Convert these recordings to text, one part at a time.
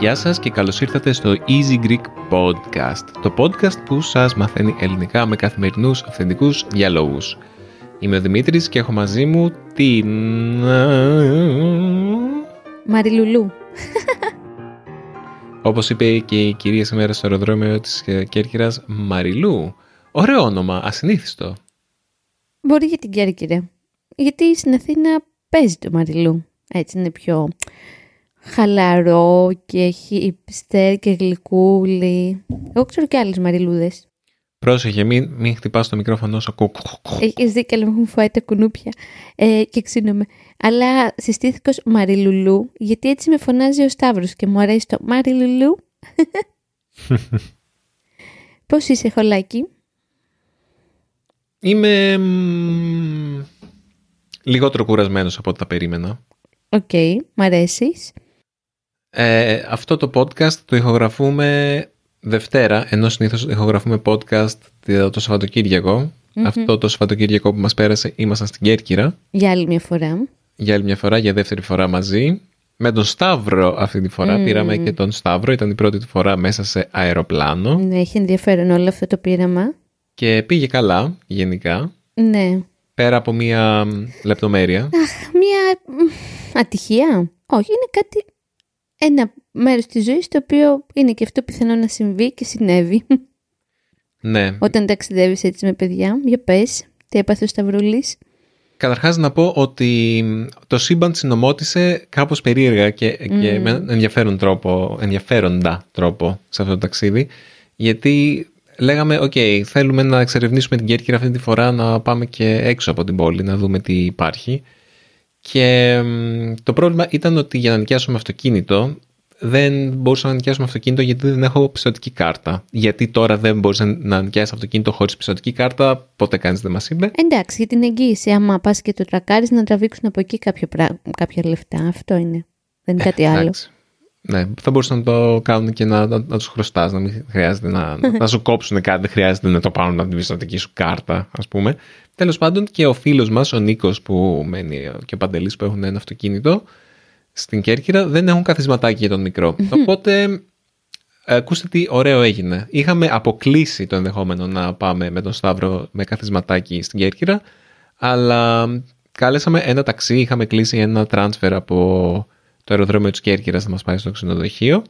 Γεια σας και καλώς ήρθατε στο Easy Greek Podcast, το podcast που σας μαθαίνει ελληνικά με καθημερινούς αυθεντικούς διαλόγους. Είμαι ο Δημήτρης και έχω μαζί μου την... Μαριλουλού. Όπως είπε και η κυρία σήμερα στο αεροδρόμιο της Κέρκυρας, Μαριλού. Ωραίο όνομα, ασυνήθιστο. Μπορεί για την Κέρκυρα. Γιατί στην Αθήνα παίζει το Μαριλού. Έτσι είναι πιο χαλαρό και hipster και γλυκούλι. Εγώ ξέρω και άλλες μαριλούδες. Πρόσεχε, μην, μην χτυπάς το μικρόφωνο σου. Έχεις δίκιο, αλλά μου φάει τα κουνούπια ε, και ξύνομαι. Αλλά συστήθηκα ως Μαριλουλού, γιατί έτσι με φωνάζει ο Σταύρος και μου αρέσει το Μαριλουλού. Πώς είσαι, Χολάκι; Είμαι λιγότερο κουρασμένος από ό,τι τα περίμενα. OK, okay, μ' αρέσεις. Ε, αυτό το podcast το ηχογραφούμε Δευτέρα, ενώ συνήθως ηχογραφούμε podcast το Σαββατοκύριακο. Αυτό το Σαββατοκύριακο που μας πέρασε ήμασταν στην Κέρκυρα. Για άλλη μια φορά. Για άλλη μια φορά, για δεύτερη φορά μαζί. Με τον Σταύρο αυτή τη φορά. Πήραμε και τον Σταύρο. Ήταν η πρώτη του φορά μέσα σε αεροπλάνο. Ναι, έχει ενδιαφέρον όλο αυτό το πείραμα. Και πήγε καλά, γενικά. Ναι. Πέρα από μια λεπτομέρεια. Αχ, μια ατυχία. Όχι, είναι κάτι ένα μέρος της ζωής το οποίο είναι και αυτό πιθανό να συμβεί και συνέβη. Ναι. Όταν ταξιδεύεις έτσι με παιδιά. Για πες, τι έπαθε ο Σταυρούλης. Καταρχάς να πω ότι το σύμπαν συνομότησε κάπως περίεργα και, και με ενδιαφέρον τρόπο, ενδιαφέροντα τρόπο σε αυτό το ταξίδι. Γιατί λέγαμε, οκ, θέλουμε να εξερευνήσουμε την Κέρκυρα αυτή τη φορά, να πάμε και έξω από την πόλη, να δούμε τι υπάρχει. Και το πρόβλημα ήταν ότι για να νοικιάσουμε αυτοκίνητο δεν μπορούσα να νοικιάσουμε αυτοκίνητο γιατί δεν έχω πιστωτική κάρτα. Γιατί τώρα δεν μπορούσα να νοικιάσει αυτοκίνητο χωρίς πιστωτική κάρτα, ποτέ κανείς δεν μας είπε. Εντάξει, για την εγγύηση, άμα πας και το τρακάρει, να τραβήξουν από εκεί κάποια, κάποια λεφτά. Αυτό είναι. Δεν είναι κάτι άλλο. Ναι, θα μπορούσαν να το κάνουν και να, να, να τους χρωστάς, να μην χρειάζεται να, να σου κόψουν κάτι, δεν χρειάζεται να το πάρουν από την πιστοτική σου κάρτα, ας πούμε. Τέλος πάντων και ο φίλος μας, ο Νίκος που μένει και ο Παντελής που έχουν ένα αυτοκίνητο στην Κέρκυρα, δεν έχουν καθισματάκι για τον μικρό. Οπότε ακούστε τι ωραίο έγινε. Είχαμε αποκλείσει το ενδεχόμενο να πάμε με τον Σταύρο με καθισματάκι στην Κέρκυρα, αλλά κάλεσαμε ένα ταξί, είχαμε κλείσει ένα transfer από το αεροδρόμιο της Κέρκυρας να μας πάει στο ξενοδοχείο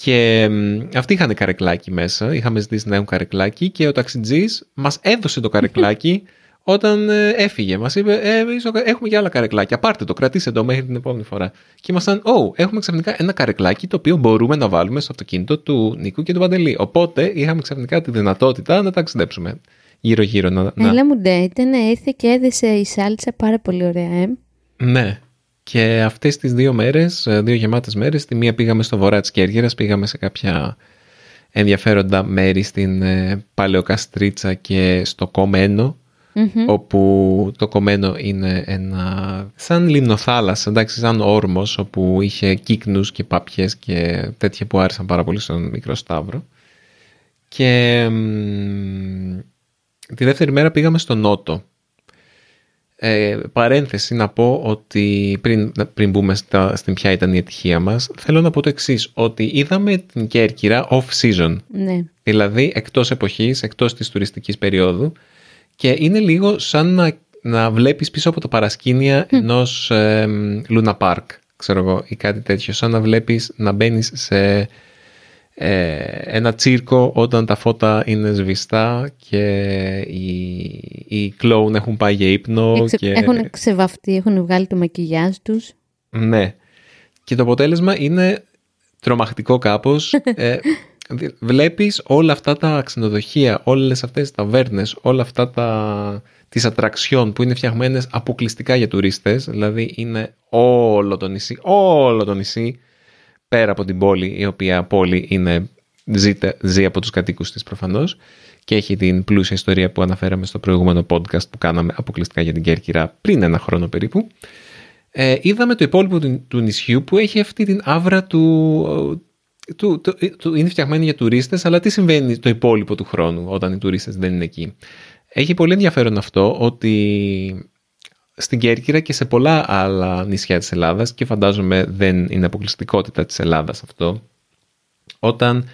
και αυτοί είχαν καρεκλάκι μέσα, είχαμε ζητήσει να έχουν καρεκλάκι και ο ταξιτζής μας έδωσε το καρεκλάκι όταν ε, έφυγε. Μας είπε, ε, έχουμε και άλλα καρεκλάκια, πάρτε το, κρατήστε το μέχρι την επόμενη φορά. Και ήμασταν, oh, έχουμε ξαφνικά ένα καρεκλάκι το οποίο μπορούμε να βάλουμε στο αυτοκίνητο του Νίκου και του Παντελή. Οπότε είχαμε ξαφνικά τη δυνατότητα να ταξιδέψουμε γύρω-γύρω. Να, να... Έλα μου ντε, ήταν, ήρθε και έδεσε η σάλτσα πάρα πολύ ωραία, ε. Ναι, και αυτές τις δύο μέρες, ε, δύο γεμάτες μέρες, τη μία πήγαμε στο βορρά της Κέρκυρας, πήγαμε σε κάποια ενδιαφέροντα μέρη στην ε, Παλαιοκαστρίτσα και στο κομενο όπου το Κομένο είναι ένα σαν λιμνοθάλασσα, εντάξει, σαν όρμος, όπου είχε κύκνους και πάπιες και τέτοια που άρεσαν πάρα πολύ στον Μικρό Σταύρο. Και τη δεύτερη μέρα πήγαμε στο Νότο, ε, παρένθεση να πω ότι πριν, πριν μπούμε στα, στην ποια ήταν η ατυχία μας, θέλω να πω το εξής ότι είδαμε την Κέρκυρα off-season. Ναι. Δηλαδή εκτός εποχής, εκτός της τουριστικής περίοδου και είναι λίγο σαν να, να βλέπεις πίσω από το παρασκήνια mm. ενός ε, Luna Park, ξέρω εγώ, ή κάτι τέτοιο, σαν να βλέπεις να μπαίνεις σε ε, ένα τσίρκο όταν τα φώτα είναι σβηστά και οι, οι κλόουν έχουν πάει για ύπνο. Και... Έχουν ξεβαφτεί, έχουν βγάλει το μακιγιάζ τους. Ναι. Και το αποτέλεσμα είναι τρομακτικό κάπως. ε, βλέπεις όλα αυτά τα ξενοδοχεία, όλες αυτές τις ταβέρνες, όλα αυτά τα, τις ατραξιόν που είναι φτιαγμένες αποκλειστικά για τουρίστες, δηλαδή είναι όλο το νησί, όλο το νησί πέρα από την πόλη, η οποία πόλη είναι, ζει, από τους κατοίκους της προφανώς και έχει την πλούσια ιστορία που αναφέραμε στο προηγούμενο podcast που κάναμε αποκλειστικά για την Κέρκυρα πριν ένα χρόνο περίπου. Ε, είδαμε το υπόλοιπο του, του νησιού που έχει αυτή την άβρα του, του, του, του, είναι φτιαγμένη για τουρίστες, αλλά τι συμβαίνει το υπόλοιπο του χρόνου όταν οι τουρίστες δεν είναι εκεί; Έχει πολύ ενδιαφέρον αυτό ότι στην Κέρκυρα και σε πολλά άλλα νησιά της Ελλάδας και φαντάζομαι δεν είναι αποκλειστικότητα της Ελλάδας αυτό, όταν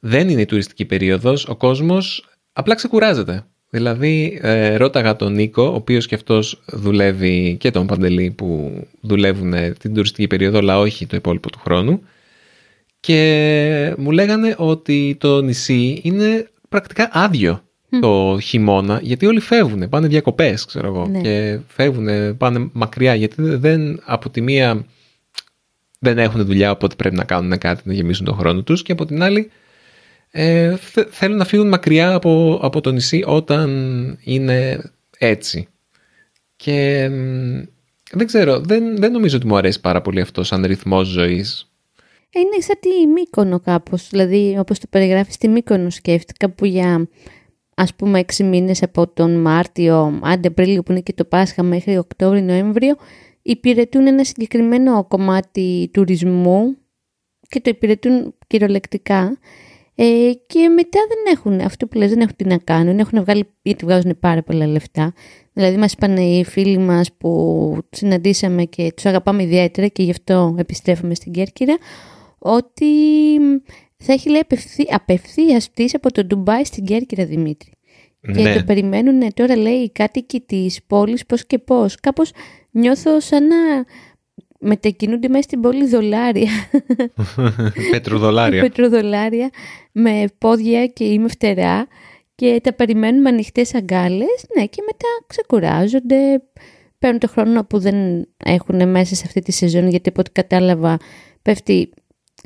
δεν είναι η τουριστική περίοδος, ο κόσμος απλά ξεκουράζεται. Δηλαδή, ε, ρώταγα τον Νίκο, ο οποίος και αυτός δουλεύει και τον Παντελή που δουλεύουν την τουριστική περίοδο, αλλά όχι το υπόλοιπο του χρόνου. Και μου λέγανε ότι το νησί είναι πρακτικά άδειο το χειμώνα, γιατί όλοι φεύγουν, πάνε διακοπές, ξέρω εγώ, Ναι. και φεύγουν, πάνε μακριά, γιατί δεν, από τη μία δεν έχουν δουλειά, οπότε πρέπει να κάνουν κάτι να γεμίσουν τον χρόνο τους και από την άλλη ε, θε- θέλουν να φύγουν μακριά από, από το νησί όταν είναι έτσι. Και μ, δεν ξέρω, δεν, δεν νομίζω ότι μου αρέσει πάρα πολύ αυτό σαν ρυθμός ζωής. Ε, Είναι σαν τη Μύκονο κάπως, δηλαδή όπως το περιγράφεις στη Μύκονο σκέφτηκα που για ας πούμε έξι μήνες από τον Μάρτιο, άντε Απρίλιο που είναι και το Πάσχα μέχρι Οκτώβριο-Νοέμβριο υπηρετούν ένα συγκεκριμένο κομμάτι τουρισμού και το υπηρετούν κυριολεκτικά. Ε, και μετά δεν έχουν, αυτό που λες δεν έχουν τι να κάνουν, έχουν βγάλει, γιατί βγάζουν πάρα πολλά λεφτά. Δηλαδή μας είπαν οι φίλοι μας που συναντήσαμε και τους αγαπάμε ιδιαίτερα και γι' αυτό επιστρέφουμε στην Κέρκυρα, ότι θα έχει λέει απευθεία, απευθείας πτήση από το Ντουμπάι στην Κέρκυρα Δημήτρη. Και Ναι. το περιμένουν τώρα λέει οι κάτοικοι της πόλης πώς και πώς. Κάπως νιώθω σαν να μετακινούνται μέσα στην πόλη δολάρια. Πετροδολάρια. πετροδολάρια με πόδια και είμαι φτερά και τα περιμένουν με ανοιχτές αγκάλες, ναι, και μετά ξεκουράζονται, παίρνουν το χρόνο που δεν έχουν μέσα σε αυτή τη σεζόν, γιατί από ό,τι κατάλαβα πέφτει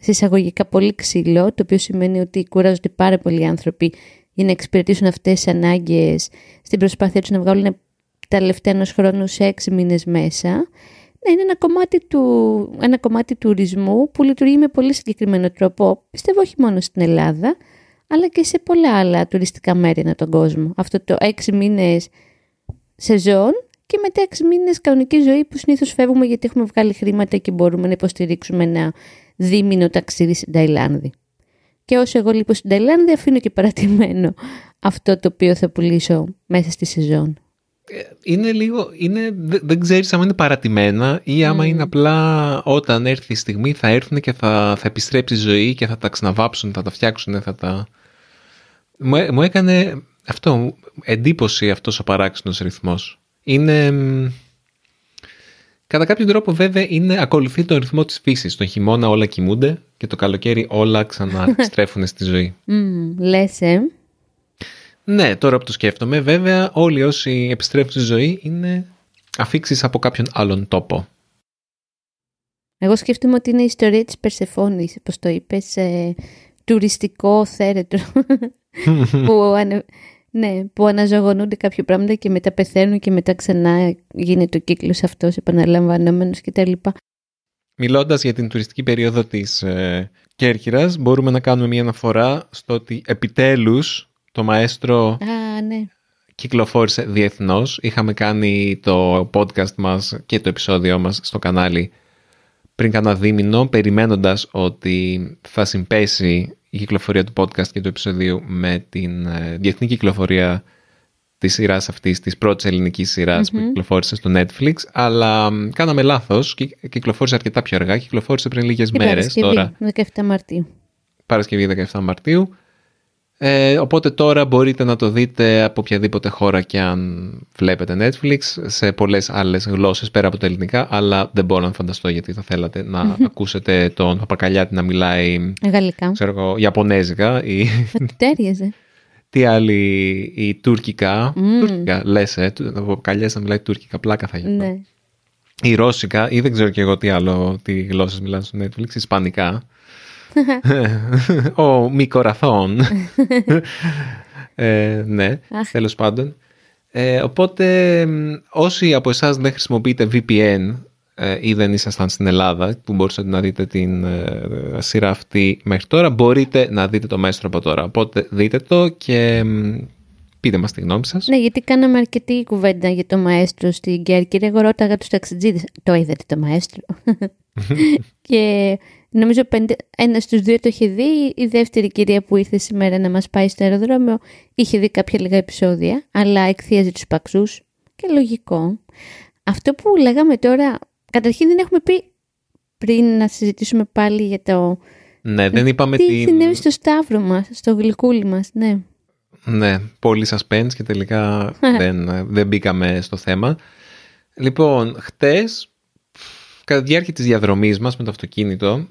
συσσαγωγικά πολύ ξύλο, το οποίο σημαίνει ότι κουράζονται πάρα πολλοί άνθρωποι για να εξυπηρετήσουν αυτές τις ανάγκες στην προσπάθεια τους να βγάλουν τα λεφτά ενός χρόνου σε έξι μήνες μέσα. Ναι, είναι ένα κομμάτι, του, ένα κομμάτι τουρισμού που λειτουργεί με πολύ συγκεκριμένο τρόπο, πιστεύω όχι μόνο στην Ελλάδα, αλλά και σε πολλά άλλα τουριστικά μέρη ανά τον κόσμο. Αυτό το έξι μήνες σεζόν και μετά έξι μήνες κανονική ζωή που συνήθως φεύγουμε γιατί έχουμε βγάλει χρήματα και μπορούμε να υποστηρίξουμε ένα δίμηνο ταξίδι στην Ταϊλάνδη. Και όσο εγώ λείπω στην Ταϊλάνδη αφήνω και παρατημένο αυτό το οποίο θα πουλήσω μέσα στη σεζόν. είναι λίγο, είναι, δε- δεν ξέρεις άμα είναι παρατημένα ή άμα είναι απλά όταν έρθει η στιγμή θα έρθουν και θα, θα επιστρέψει η ζωή και θα τα ξαναβάψουν, θα τα φτιάξουν, θα τα... Μου, έ- μου έκανε αυτό, εντύπωση αυτός ο παράξενος ρυθμός. Είναι... μ, Κατά κάποιο τρόπο βέβαια είναι, ακολουθεί τον ρυθμό της φύσης. Τον χειμώνα όλα κοιμούνται και το καλοκαίρι όλα ξαναστρέφουν στη ζωή. Mm, λες, ε. Ναι, τώρα που το σκέφτομαι, βέβαια όλοι όσοι επιστρέφουν στη ζωή είναι αφήξεις από κάποιον άλλον τόπο. Εγώ σκέφτομαι ότι είναι η ιστορία της Περσεφόνης, όπως το είπες, ε, τουριστικό θέρετρο που, ανε... ναι, που αναζωογονούνται κάποια πράγματα και μετά πεθαίνουν και μετά ξανά γίνεται ο κύκλος αυτός επαναλαμβανόμενος κτλ. Μιλώντας για την τουριστική περίοδο της ε, Κέρκυρας, μπορούμε να κάνουμε μια αναφορά στο ότι επιτέλους το μαέστρο Α, ναι. κυκλοφόρησε διεθνώς. Είχαμε κάνει το podcast μας και το επεισόδιο μας στο κανάλι πριν κάνα δίμηνο, περιμένοντας ότι θα συμπέσει η κυκλοφορία του podcast και του επεισοδίου με την ε, διεθνή κυκλοφορία της σειράς αυτής, της πρώτης ελληνικής σειράς που κυκλοφόρησε στο Netflix, αλλά μ, κάναμε λάθος, Κυ- κυκλοφόρησε αρκετά πιο αργά, κυκλοφόρησε πριν λίγες Την μέρες Παρασκευή, τώρα. 17 Μαρτίου. Παρασκευή 17 Μαρτίου. Ε, οπότε τώρα μπορείτε να το δείτε από οποιαδήποτε χώρα και αν βλέπετε Netflix σε πολλές άλλες γλώσσες πέρα από τα ελληνικά αλλά δεν μπορώ να φανταστώ γιατί θα θέλατε να ακούσετε τον Παπακαλιάτη να μιλάει Γαλλικά. ξέρω εγώ, Ιαπωνέζικα ή Θα του τέριαζε. τι άλλη ή τουρκικά. Μμμ. Τουρκικά λες ε, του- ο Παπακαλιάτης να μιλάει τουρκικά πλάκα θα γίνει. ναι. Ή ρώσικα ή δεν ξέρω και εγώ τι άλλο τι γλώσσες μιλάνε στο Netflix, ισπανικά. Ο μη κοραθών. ε, ναι, Αχ. τέλος πάντων. Ε, οπότε μ, όσοι από εσάς δεν χρησιμοποιείτε VPN ε, ή δεν ήσασταν στην Ελλάδα που μπορούσατε να δείτε την ε, σειρά αυτή μέχρι τώρα μπορείτε να δείτε το μέστρο από τώρα. Οπότε δείτε το και μ, Πείτε μας τη γνώμη σας. Ναι, γιατί κάναμε αρκετή κουβέντα για το μαέστρο στην Κέρκυρα. Εγώ ρώταγα τους ταξιτζίδες. Το είδατε το μαέστρο. και νομίζω πέντε, ένας στους δύο το είχε δει. Η δεύτερη κυρία που ήρθε σήμερα να μας πάει στο αεροδρόμιο είχε δει κάποια λίγα επεισόδια, αλλά εκθίαζε τους παξούς και λογικό. Αυτό που λέγαμε τώρα, καταρχήν δεν έχουμε πει πριν να συζητήσουμε πάλι για το... Ναι, δεν είπαμε τι την... συνέβη στο σταύρο μας, στο γλυκούλι μας, ναι. Ναι, πολύ suspense και τελικά δεν, δεν μπήκαμε στο θέμα. Λοιπόν, χτες, κατά τη διάρκεια της διαδρομής μας με το αυτοκίνητο,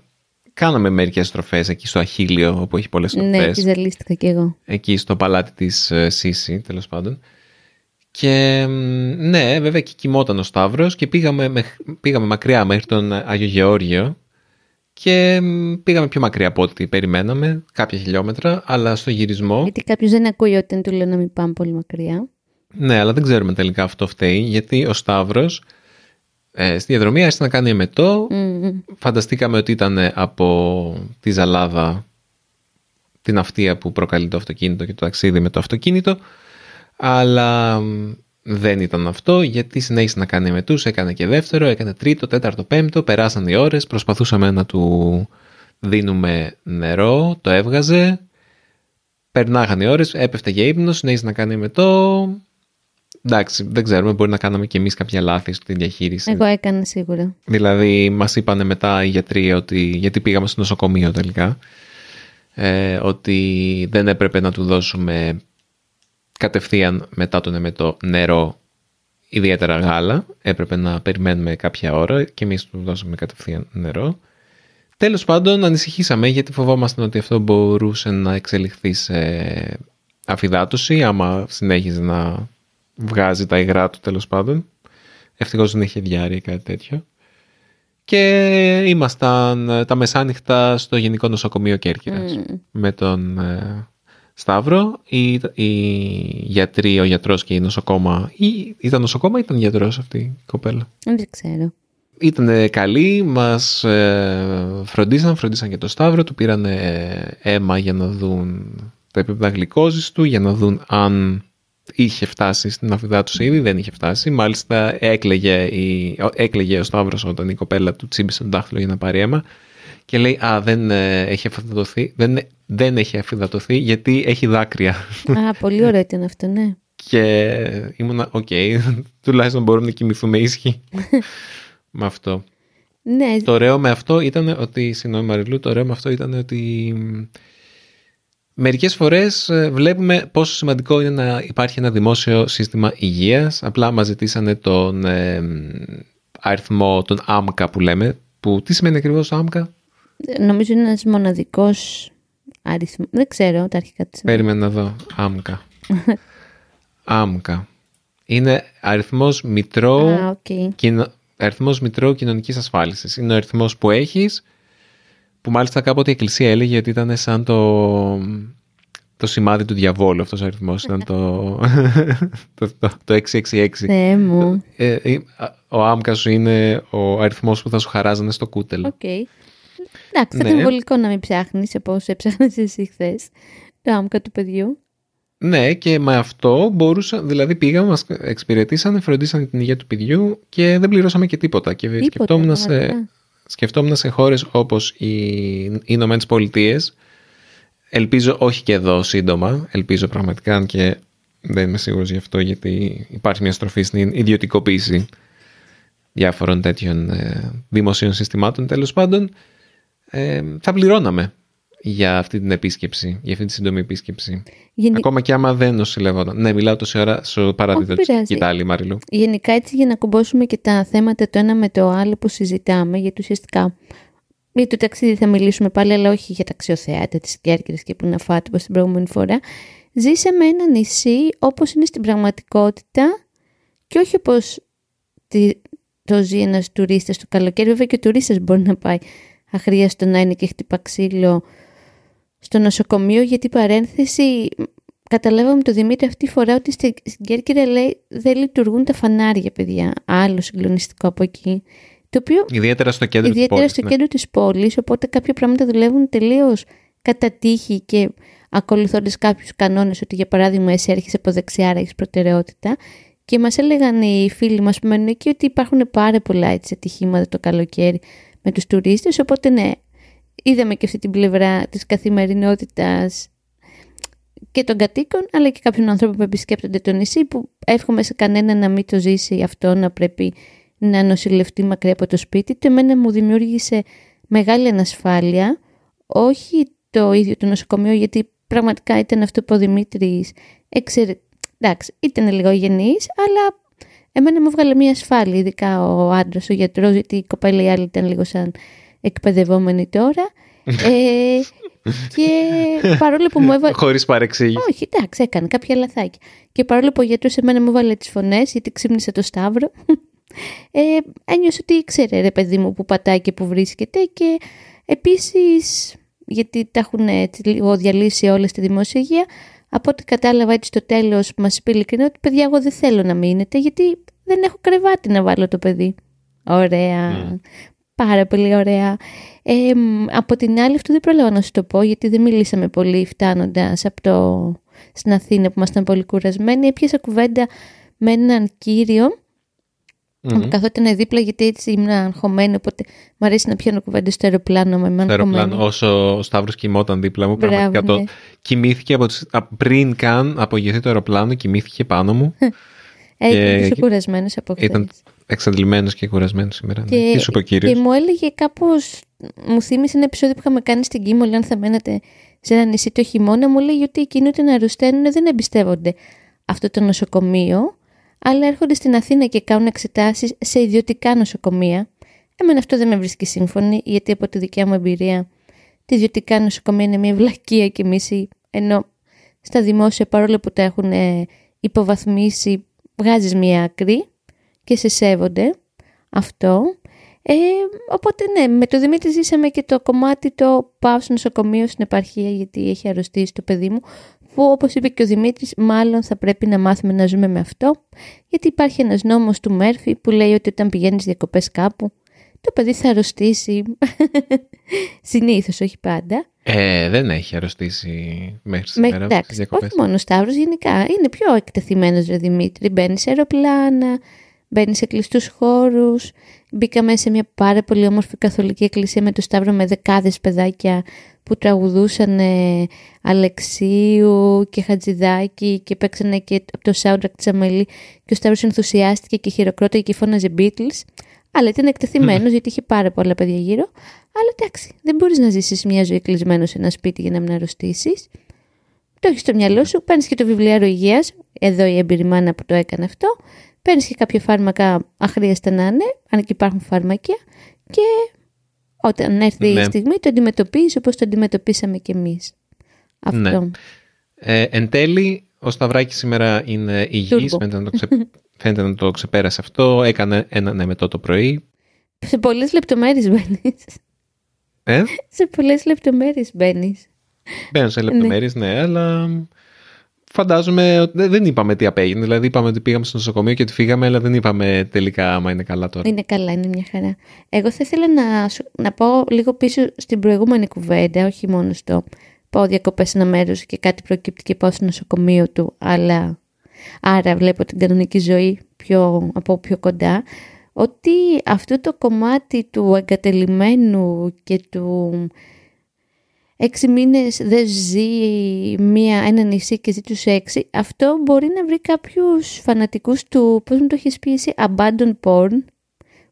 κάναμε μερικές στροφές εκεί στο Αχίλιο, όπου έχει πολλές Ναι, στροφές. τη ζαλίστηκα κι εγώ. εκεί στο παλάτι της ε, Σύση, τέλος πάντων. Και μ, ναι, βέβαια εκεί κοιμόταν ο Σταύρος και πήγαμε, μεχ- πήγαμε μακριά μέχρι τον Άγιο Γεώργιο και μ, πήγαμε πιο μακριά από ό,τι περιμέναμε, κάποια χιλιόμετρα, αλλά στο γυρισμό... Γιατί κάποιος δεν ακούει όταν του λέω να μην πάμε πολύ μακριά. Ναι, αλλά δεν ξέρουμε τελικά αυτό φταίει, γιατί ο Σταύρος ε, στη διαδρομή άρχισε να κάνει εμετό. Μμμ. Φανταστήκαμε ότι ήταν από τη Ζαλάδα την αυτία που προκαλεί το αυτοκίνητο και το ταξίδι με το αυτοκίνητο. Αλλά μ, δεν ήταν αυτό, γιατί συνέχισε να κάνει εμετούς, έκανε και δεύτερο, έκανε τρίτο, τέταρτο, πέμπτο, περάσαν οι ώρες, προσπαθούσαμε να του δίνουμε νερό, το έβγαζε, περνάγαν οι ώρες, έπεφτε για ύπνο, συνέχισε να κάνει εμετό, Εντάξει, δεν ξέρουμε, μπορεί να κάναμε και εμείς κάποια λάθη στη διαχείριση. Εγώ έκανα σίγουρα. Δηλαδή, μας είπανε μετά οι γιατροί ότι, γιατί πήγαμε στο νοσοκομείο τελικά, ε, ότι δεν έπρεπε να του δώσουμε κατευθείαν μετά τον εμετό νερό, ιδιαίτερα γάλα. Έπρεπε να περιμένουμε κάποια ώρα και εμείς του δώσαμε κατευθείαν νερό. Τέλος πάντων, ανησυχήσαμε γιατί φοβόμασταν ότι αυτό μπορούσε να εξελιχθεί σε αφυδάτωση, άμα συνέχιζε να βγάζει τα υγρά του τέλος πάντων. Ευτυχώς δεν είχε διάρρεια ή κάτι τέτοιο. Και ήμασταν ε, τα μεσάνυχτα στο Γενικό Νοσοκομείο Κέρκυρας με τον ε, Σταύρο. Οι, οι γιατροί, ο γιατρός και η νοσοκόμα. Ή, ήταν νοσοκόμα ή ήταν γιατρός αυτή η κοπέλα; Δεν ξέρω. Ήταν καλοί, μας ε, φροντίσαν, φροντίσαν και το Σταύρο, του πήραν αίμα για να δουν τα επίπεδα γλυκόζης του, για να δουν αν είχε φτάσει στην αφυδάτωση ήδη, δεν είχε φτάσει. Μάλιστα έκλαιγε, η, έκλαιγε ο Σταύρος όταν η κοπέλα του τσίμπησε τον δάχτυλο για να πάρει αίμα και λέει «Α, δεν ε, έχει αφυδατωθεί, δεν, δεν έχει αφυδατωθεί γιατί έχει δάκρυα». Α, πολύ ωραίο ήταν αυτό, ναι. και ήμουνα «OK, τουλάχιστον μπορούμε να κοιμηθούμε ήσυχοι». με αυτό. Ναι, Το ωραίο με αυτό ήταν ότι, συγγνώμη Μαριλού, το ωραίο με αυτό ήταν ότι μ, μερικές φορές ε, βλέπουμε πόσο σημαντικό είναι να υπάρχει ένα δημόσιο σύστημα υγείας. Απλά μας ζητήσανε τον ε, μ, αριθμό, τον ΑΜΚΑ που λέμε, που τι σημαίνει ακριβώς ΑΜΚΑ, νομίζω είναι ένας μοναδικός αριθμός. Δεν ξέρω τα αρχικά της. περίμενα να δω, ΑΜΚΑ. ΑΜΚΑ. Είναι αριθμός μητρώου Α, οκ. κοινο... αριθμός μητρώου κοινωνικής ασφάλισης. Είναι ο αριθμός που έχεις, που μάλιστα κάποτε η Εκκλησία έλεγε ότι ήταν σαν το, το σημάδι του διαβόλου αυτός ο αριθμός. Ήταν το, το, το, το 666. Θεέ μου. Ε, ε, ο ΑΜΚΑ σου είναι ο αριθμός που θα σου χαράζανε στο κούτελ. Οκ. Εντάξει, θα Ναι. ήταν βολικό να μην ψάχνεις από όσο έψαχνες εσύ χθες. Το άμκα του παιδιού. Ναι, και με αυτό μπορούσα, δηλαδή πήγαμε, μας εξυπηρετήσανε, φροντίσανε την υγεία του παιδιού και δεν πληρώσαμε και τίποτα. Και Τίποτα, σκεφτόμουν σε, πραγματικά. Σκεφτόμουν σε χώρες όπως οι, οι Ηνωμένες Πολιτείες. Ελπίζω όχι και εδώ σύντομα, ελπίζω πραγματικά αν και δεν είμαι σίγουρος γι' αυτό γιατί υπάρχει μια στροφή στην ιδιωτικοποίηση διάφορων τέτοιων ε, δημοσίων συστημάτων τέλος πάντων. Ε, θα πληρώναμε για αυτή την επίσκεψη, για αυτή τη σύντομη επίσκεψη. Γενι- Ακόμα και άμα δεν νοσηλευόταν. Ναι, μιλάω τόση ώρα, σου παραδίδω Όχι, πειράζει. Κοιτά άλλη Μαριλού. Γενικά έτσι για να κουμπώσουμε και τα θέματα το ένα με το άλλο που συζητάμε, γιατί ουσιαστικά για το ταξίδι θα μιλήσουμε πάλι, αλλά όχι για τα αξιοθέατα της Κέρκυρας και που να φάτε όπως την προηγούμενη φορά. Ζήσαμε ένα νησί όπως είναι στην πραγματικότητα και όχι όπως τη- το ζει ένας τουρίστας το καλοκαίρι. Βέβαια και ο τουρίστας μπορεί να πάει αχρίαστο να είναι και χτυπά ξύλο στο νοσοκομείο, γιατί παρένθεση καταλάβαμε το Δημήτρη αυτή τη φορά ότι στη- στην Κέρκυρα λέει δεν λειτουργούν τα φανάρια, παιδιά. Άλλο συγκλονιστικό από εκεί. Το οποίο Ιδιαίτερα στο κέντρο ιδιαίτερα της πόλης. στο ναι. κέντρο της πόλης, οπότε κάποια πράγματα δουλεύουν τελείως κατά τύχη και ακολουθώντας κάποιους κανόνες ότι για παράδειγμα εσύ έρχεσαι από δεξιά, άρα έχεις προτεραιότητα και μας έλεγαν οι φίλοι μας που μένουν εκεί ότι υπάρχουν πάρα πολλά έτσι, ατυχήματα το καλοκαίρι με τους τουρίστες, οπότε ναι, είδαμε και αυτή την πλευρά της καθημερινότητας και των κατοίκων, αλλά και κάποιων ανθρώπων που επισκέπτονται το νησί, που εύχομαι σε κανένα να μην το ζήσει αυτό, να πρέπει να νοσηλευτεί μακριά από το σπίτι του. Εμένα μου δημιούργησε μεγάλη ανασφάλεια, όχι το ίδιο το νοσοκομείο, γιατί πραγματικά ήταν αυτό που ο Δημήτρης εξαιρετικά. Εντάξει, ήταν λίγο γενής, αλλά εμένα μου βγάλε μια ασφάλεια, ειδικά ο άντρας, ο γιατρός, γιατί η κοπέλα η άλλη ήταν λίγο σαν εκπαιδευόμενη τώρα. ε, και παρόλο που μου έβαλε. Χωρίς παρεξήγηση. Όχι, εντάξει, έκανε κάποια λαθάκια. Και παρόλο που ο γιατρός εμένα μου βάλε τις φωνές, γιατί ξύπνησε το Σταύρο, ε, ένιωσε ότι ήξερε ρε παιδί μου που πατάει και που βρίσκεται. Και επίσης, γιατί τα έχουν έτσι λίγο διαλύσει όλα στη δημόσια υγεία, από ό,τι κατάλαβα έτσι στο τέλος που μας είπε ειλικρινά ότι παιδιά, εγώ δεν θέλω να μείνετε, γιατί δεν έχω κρεβάτι να βάλω το παιδί. Ωραία. Mm. Πάρα πολύ ωραία. Ε, από την άλλη, αυτό δεν πρόλαβα να σου το πω, γιατί δεν μιλήσαμε πολύ φτάνοντας από το... στην Αθήνα που ήμασταν πολύ κουρασμένοι. Έπιασα κουβέντα με έναν κύριο Mm-hmm. Καθόταν δίπλα γιατί έτσι ήμουν αγχωμένη, οπότε μου αρέσει να πιάνω κουβέντα στο αεροπλάνο με εμένα. Στο αεροπλάνο, όσο ο Σταύρος κοιμόταν δίπλα μου, Μπράβο, πραγματικά ναι. το κοιμήθηκε από τις, πριν καν απογευθεί το αεροπλάνο, κοιμήθηκε πάνω μου. Έγινε τόσο κουρασμένος από χθες. Ήταν εξαντλημένος και κουρασμένος σήμερα. Ναι. Και, σου και μου έλεγε κάπως. Μου θύμισε ένα επεισόδιο που είχαμε κάνει στην Κίμολη, αν θα μένατε σε ένα νησί το χειμώνα. Μου λέει ότι εκείνοι όταν αρρωσταίνουν δεν εμπιστεύονται αυτό το νοσοκομείο, αλλά έρχονται στην Αθήνα και κάνουν εξετάσεις σε ιδιωτικά νοσοκομεία. Εμένα αυτό δεν με βρίσκει σύμφωνη, γιατί από τη δικιά μου εμπειρία, τα ιδιωτικά νοσοκομεία είναι μια βλακεία και μίση, ενώ στα δημόσια παρόλο που τα έχουν υποβαθμίσει, βγάζεις μια άκρη και σε σέβονται αυτό. Ε, οπότε ναι, με το Δημήτρη ζήσαμε και το κομμάτι το πάω στο νοσοκομείο στην επαρχία γιατί έχει αρρωστήσει το παιδί μου που όπως είπε και ο Δημήτρης μάλλον θα πρέπει να μάθουμε να ζούμε με αυτό γιατί υπάρχει ένας νόμος του Μέρφυ που λέει ότι όταν πηγαίνεις διακοπές κάπου το παιδί θα αρρωστήσει. Συνήθως όχι πάντα. Ε, δεν έχει αρρωστήσει μέχρι σήμερα εντάξει, όχι μόνο ο Σταύρος γενικά. Είναι πιο εκτεθειμένος ρε Δημήτρη. Μπαίνει σε αεροπλάνα μπαίνει σε κλειστούς χώρους. Μπήκαμε σε μια πάρα πολύ όμορφη καθολική εκκλησία με το Σταύρο με δεκάδες παιδάκια που τραγουδούσαν Αλεξίου και Χατζηδάκη και παίξανε και από το soundtrack της Αμελή και ο Σταύρος ενθουσιάστηκε και χειροκρότηκε και φώναζε Beatles. Αλλά ήταν εκτεθειμένος γιατί είχε πάρα πολλά παιδιά γύρω. Αλλά εντάξει, δεν μπορείς να ζήσεις μια ζωή κλεισμένος σε ένα σπίτι για να μην αρρωστήσεις. Το έχεις στο μυαλό σου, παίρνεις και το βιβλιάριο υγείας. Εδώ η εμπειρημάνα που το έκανε αυτό. Παίρνεις και κάποια φάρμακα αχρίαστα να είναι, αν και υπάρχουν φάρμακια, και όταν έρθει η ναι. στιγμή το αντιμετωπίζεις όπως το αντιμετωπίσαμε κι εμείς. Αυτό. Ναι. Ε, εν τέλει, ο Σταυράκης σήμερα είναι υγιής, φαίνεται να, το ξε... φαίνεται να το ξεπέρασε αυτό, έκανε ένα ναι το πρωί. Σε πολλές λεπτομέρειες μπαίνεις. Ε; Σε πολλές λεπτομέρειες μπαίνεις. Μπαίνω σε λεπτομέρειες, ναι, ναι αλλά φαντάζομαι ότι δεν είπαμε τι απέγινε. Δηλαδή, είπαμε ότι πήγαμε στο νοσοκομείο και ότι φύγαμε, αλλά δεν είπαμε τελικά άμα είναι καλά τώρα. Είναι καλά, είναι μια χαρά. Εγώ θα ήθελα να, να πω λίγο πίσω στην προηγούμενη κουβέντα, όχι μόνο στο πάω διακοπές σε ένα μέρος και κάτι προκύπτει και πάω στο νοσοκομείο του, αλλά άρα βλέπω την κανονική ζωή πιο, από πιο κοντά. Ότι αυτό το κομμάτι του εγκατελειμμένου και του έξι μήνες δεν ζει μία, ένα νησί και ζει τους έξι, αυτό μπορεί να βρει κάποιους φανατικούς του, πώς μου το έχεις πει εσύ, abandon porn,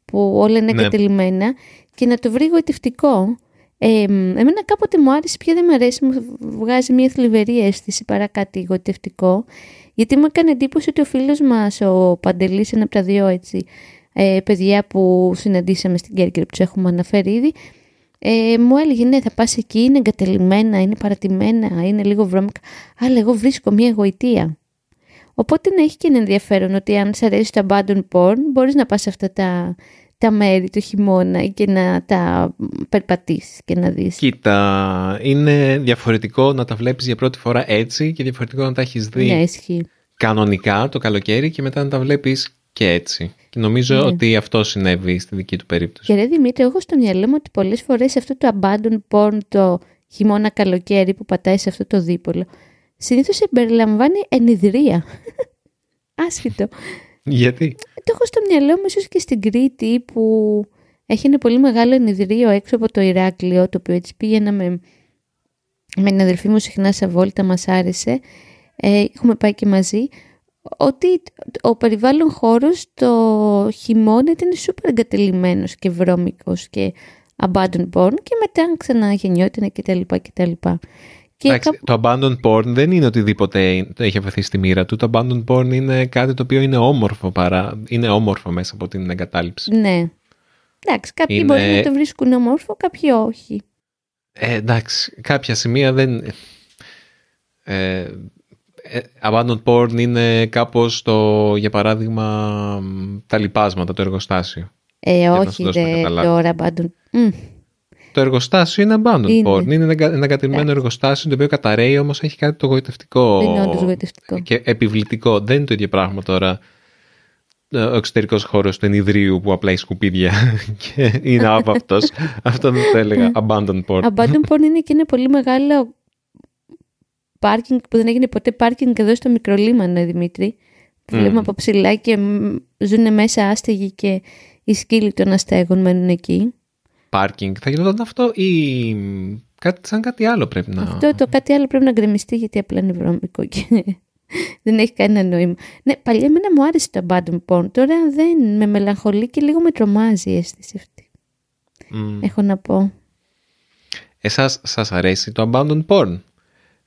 που όλα είναι ναι. και να το βρει γοητευτικό. Ε, εμένα κάποτε μου άρεσε, πια δεν μου αρέσει, μου βγάζει μια θλιβερή αίσθηση παρά κάτι γοητευτικό, γιατί μου έκανε εντύπωση ότι ο φίλος μας, ο Παντελής, ένα από τα δύο έτσι, ε, παιδιά που συναντήσαμε στην Κέρκυρα που τους έχουμε αναφέρει ήδη, ε, μου έλεγε ναι θα πας εκεί, είναι εγκατελειμμένα, είναι παρατημένα, είναι λίγο βρώμικα, αλλά εγώ βρίσκω μια γοητεία. Οπότε να έχει και ένα ενδιαφέρον ότι αν σε αρέσει το abandon porn μπορείς να πας σε αυτά τα, τα μέρη του χειμώνα και να τα περπατήσεις και να δεις. Κοίτα, είναι διαφορετικό να τα βλέπεις για πρώτη φορά έτσι και διαφορετικό να τα έχεις δει ναι, κανονικά το καλοκαίρι και μετά να τα βλέπεις και έτσι. Και νομίζω ναι. ότι αυτό συνέβη στη δική του περίπτωση. Και ρε Δημήτρη, έχω στο μυαλό μου ότι πολλές φορές αυτό το abandon porn, το χειμώνα καλοκαίρι που πατάει σε αυτό το δίπολο, συνήθως συμπεριλαμβάνει ενιδρία. Άσχητο. Γιατί; Το έχω στο μυαλό μου ίσως και στην Κρήτη που έχει ένα πολύ μεγάλο ενιδρίο έξω από το Ηράκλειο, το οποίο έτσι πήγαινα με, με την αδελφή μου συχνά σε βόλτα, μας άρεσε. Ε, έχουμε πάει και μαζί. Ότι ο περιβάλλον χώρος το χειμώνα ήταν σούπερ εγκατελειμμένος και βρώμικος και abandoned porn και μετά ξαναγεννιόταν κτλ. κτλ. Και Εντάξει, Το abandoned porn δεν είναι οτιδήποτε το έχει αφαιθεί στη μοίρα του. Το abandoned porn είναι κάτι το οποίο είναι όμορφο παρά. Είναι όμορφο μέσα από την εγκατάλειψη. Ναι. Εντάξει, κάποιοι Είναι- μπορεί να το βρίσκουν όμορφο, κάποιοι όχι. Ε, εντάξει, κάποια σημεία δεν... Ε, ε, abandoned porn είναι κάπως το, για παράδειγμα, μ, τα λοιπάσματα, το εργοστάσιο. Ε, να σου όχι δώσω να δε, καταλάβεις. τώρα abandoned. Μμ, Το εργοστάσιο είναι abandoned Είναι. porn. Είναι ένα, εκα- ένα κατηρμένο Εντάξει. εργοστάσιο το οποίο καταραίει όμως έχει κάτι το γοητευτικό. Είναι όντως γοητευτικό. Και επιβλητικό. Δεν είναι το ίδιο πράγμα τώρα. ε, Ο εξωτερικός χώρος του ενιδρίου που απλά έχει σκουπίδια και είναι άπαυτο. Αυτό δεν το έλεγα. Abandoned porn. Abandoned porn είναι και ένα πολύ μεγάλο πάρκινγκ που δεν έγινε ποτέ πάρκινγκ εδώ στο Μικρολίμανο, Δημήτρη. Που Μμμ. βλέπουμε από ψηλά και ζουν μέσα άστεγοι και οι σκύλοι των αστέγων μένουν εκεί. Πάρκινγκ. Θα γινόταν αυτό ή μ, κάτι, σαν κάτι άλλο πρέπει να... Αυτό το κάτι άλλο πρέπει να γκρεμιστεί γιατί απλά είναι βρώμικο και δεν έχει κανένα νόημα. Ναι, παλιά εμένα μου άρεσε το abandoned porn. Τώρα δεν με μελαγχολεί και λίγο με τρομάζει η αίσθηση αυτή. Μ. Έχω να πω. Εσάς σας αρέσει το abandoned porn;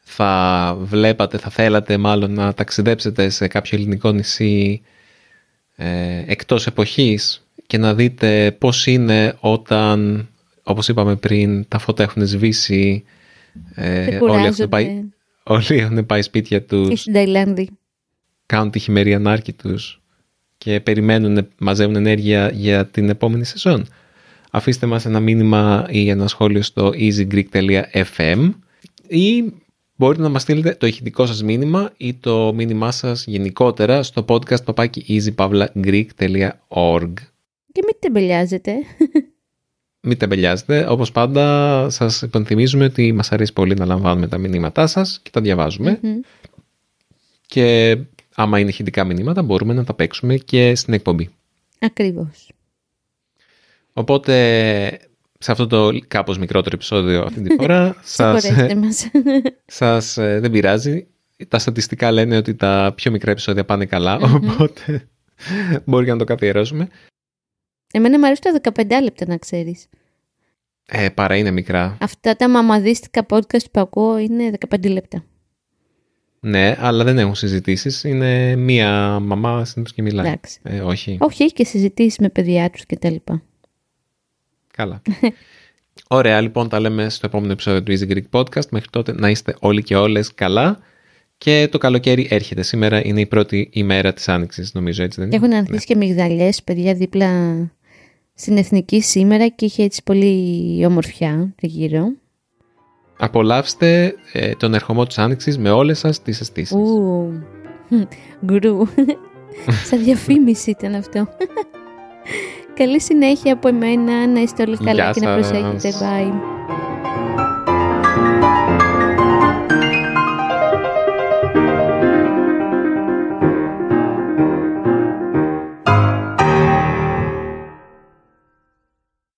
Θα βλέπατε, θα θέλατε μάλλον να ταξιδέψετε σε κάποιο ελληνικό νησί ε, εκτός εποχής και να δείτε πώς είναι όταν, όπως είπαμε πριν, τα φώτα έχουν σβήσει, ε, Δεν όλοι, έχουν πάει, κουράζονται. όλοι έχουν πάει σπίτια Και τους, στην Ταϊλάνδη. κάνουν τη χειμερή ανάρκη τους και περιμένουν, μαζεύουν ενέργεια για την επόμενη σεζόν. Αφήστε μας ένα μήνυμα ή ένα σχόλιο στο easygreek.fm ή μπορείτε να μας στείλετε το ηχητικό σας μήνυμα ή το μήνυμά σας γενικότερα στο podcast papaki easypavlagreek.org Και μην τεμπελιάζετε. Μην τεμπελιάζετε. Όπως πάντα σας υπενθυμίζουμε ότι μας αρέσει πολύ να λαμβάνουμε τα μηνύματά σας και τα διαβάζουμε. Μμμ. Και άμα είναι ηχητικά μηνύματα μπορούμε να τα παίξουμε και στην εκπομπή. Ακριβώς. Οπότε σε αυτό το κάπως μικρότερο επεισόδιο αυτή τη φορά σας, Συγχωρέστε μας. σας ε, δεν πειράζει. Τα στατιστικά λένε ότι τα πιο μικρά επεισόδια πάνε καλά, οπότε μπορεί και να το καθιερώσουμε. Εμένα μου αρέσει τα 15 λεπτά να ξέρεις. Ε, παρά είναι μικρά. Αυτά τα μαμαδίστικα podcast που ακούω είναι 15 λεπτά. Ναι, αλλά δεν έχουν συζητήσεις. Είναι μία μαμά συνήθως και μιλάει. Εντάξει. Ε, όχι. Όχι, έχει και συζητήσεις με παιδιά τους και τα λοιπά. Καλά. Ωραία, λοιπόν, τα λέμε στο επόμενο επεισόδιο του Easy Greek Podcast. Μέχρι τότε να είστε όλοι και όλες καλά. Και το καλοκαίρι έρχεται. Σήμερα είναι η πρώτη ημέρα της Άνοιξης, νομίζω, έτσι δεν είναι; Έχουν ανθίσει και μυγδαλιές, παιδιά, δίπλα στην Εθνική σήμερα και είχε έτσι πολύ ομορφιά γύρω. Απολαύστε ε, τον ερχομό της Άνοιξης με όλες σας τις αισθήσεις. Ου, γκρου. Σαν διαφήμιση ήταν αυτό. Καλή συνέχεια από εμένα, να είστε όλοι καλά και να προσέχετε. Bye.